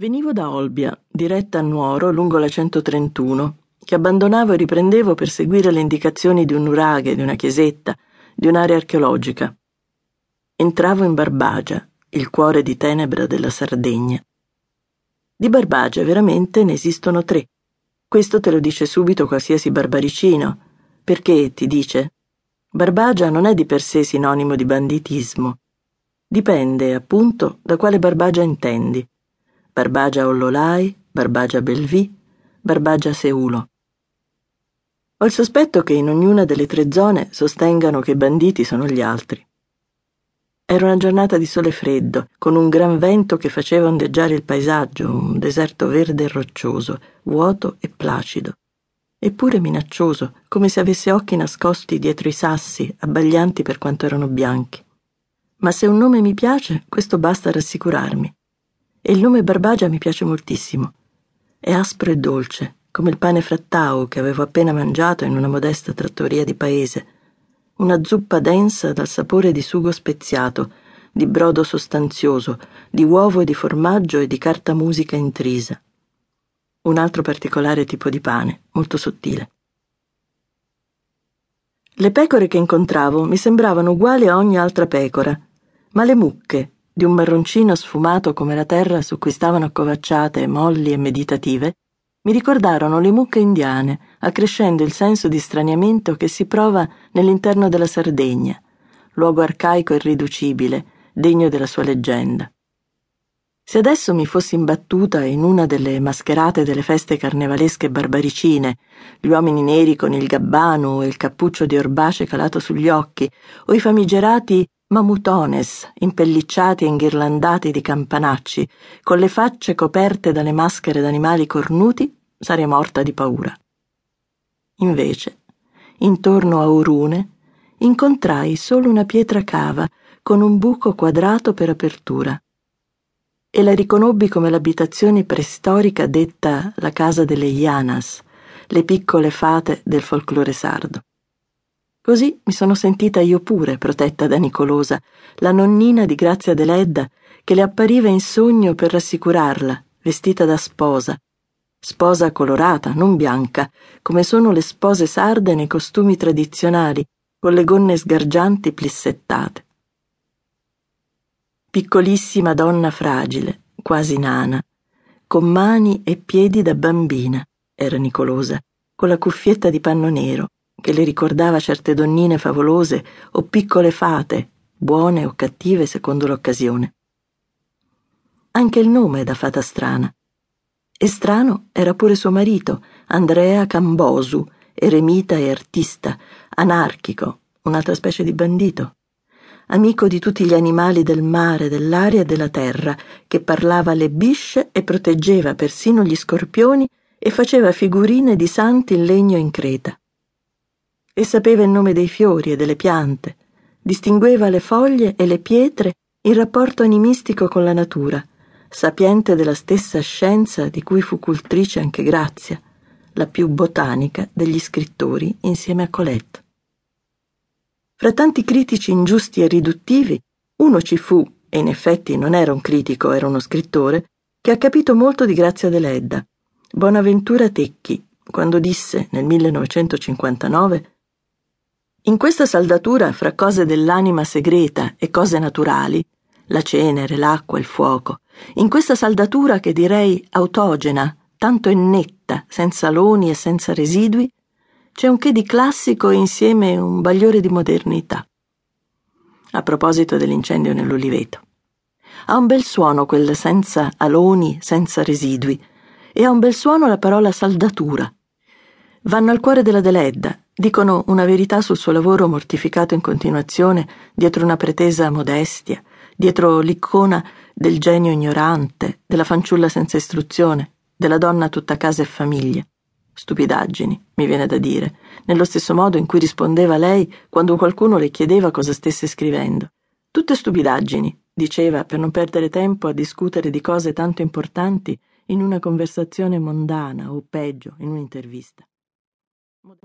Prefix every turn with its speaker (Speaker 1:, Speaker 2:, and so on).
Speaker 1: Venivo da Olbia, diretta a Nuoro lungo la 131, che abbandonavo e riprendevo per seguire le indicazioni di un nuraghe, di una chiesetta, di un'area archeologica. Entravo in Barbagia, il cuore di tenebra della Sardegna. Di Barbagia veramente ne esistono tre. Questo te lo dice subito qualsiasi barbaricino, perché, ti dice, Barbagia non è di per sé sinonimo di banditismo. Dipende, appunto, da quale Barbagia intendi. Barbagia Ollolai, Barbagia Belvì, Barbagia Seulo. Ho il sospetto che in ognuna delle tre zone sostengano che i banditi sono gli altri. Era una giornata di sole freddo, con un gran vento che faceva ondeggiare il paesaggio, un deserto verde e roccioso, vuoto e placido. Eppure minaccioso, come se avesse occhi nascosti dietro i sassi, abbaglianti per quanto erano bianchi. Ma se un nome mi piace, questo basta a rassicurarmi. E il nome Barbagia mi piace moltissimo. È aspro e dolce, come il pane frattao che avevo appena mangiato in una modesta trattoria di paese. Una zuppa densa dal sapore di sugo speziato, di brodo sostanzioso, di uovo e di formaggio e di carta musica intrisa. Un altro particolare tipo di pane, molto sottile. Le pecore che incontravo mi sembravano uguali a ogni altra pecora, ma le mucche, di un marroncino sfumato come la terra su cui stavano accovacciate, molli e meditative, mi ricordarono le mucche indiane, accrescendo il senso di straniamento che si prova nell'interno della Sardegna, luogo arcaico e irriducibile, degno della sua leggenda. Se adesso mi fossi imbattuta in una delle mascherate delle feste carnevalesche barbaricine, gli uomini neri con il gabbano e il cappuccio di orbace calato sugli occhi, o i famigerati mamutones impellicciati e inghirlandati di campanacci, con le facce coperte dalle maschere d'animali cornuti, sarei morta di paura. Invece, intorno a Urune, incontrai solo una pietra cava con un buco quadrato per apertura e la riconobbi come l'abitazione preistorica detta la casa delle Ianas, le piccole fate del folklore sardo. Così mi sono sentita io pure protetta da Nicolosa, la nonnina di Grazia Deledda, che le appariva in sogno per rassicurarla, vestita da sposa. Sposa colorata, non bianca, come sono le spose sarde nei costumi tradizionali, con le gonne sgargianti plissettate. Piccolissima donna fragile, quasi nana, con mani e piedi da bambina, era Nicolosa, con la cuffietta di panno nero che le ricordava certe donnine favolose o piccole fate, buone o cattive secondo l'occasione. Anche il nome è da fata strana. E strano era pure suo marito, Andrea Cambosu, eremita e artista, anarchico, un'altra specie di bandito, amico di tutti gli animali del mare, dell'aria e della terra, che parlava le bisce e proteggeva persino gli scorpioni e faceva figurine di santi in legno in creta e sapeva il nome dei fiori e delle piante, distingueva le foglie e le pietre in rapporto animistico con la natura, sapiente della stessa scienza di cui fu cultrice anche Grazia, la più botanica degli scrittori insieme a Colette. Fra tanti critici ingiusti e riduttivi, uno ci fu, e in effetti non era un critico, era uno scrittore, che ha capito molto di Grazia Deledda, Bonaventura Tecchi, quando disse nel 1959 in questa saldatura fra cose dell'anima segreta e cose naturali, la cenere, l'acqua, il fuoco, in questa saldatura che direi autogena, tanto e netta, senza loni e senza residui, c'è un che di classico e insieme un bagliore di modernità. A proposito dell'incendio nell'oliveto. Ha un bel suono quel senza aloni, senza residui, e ha un bel suono la parola saldatura. Vanno al cuore della Deledda, Dicono una verità sul suo lavoro mortificato in continuazione dietro una pretesa modestia, dietro l'icona del genio ignorante, della fanciulla senza istruzione, della donna tutta casa e famiglia. Stupidaggini, mi viene da dire, nello stesso modo in cui rispondeva lei quando qualcuno le chiedeva cosa stesse scrivendo. Tutte stupidaggini, diceva per non perdere tempo a discutere di cose tanto importanti in una conversazione mondana o peggio in un'intervista.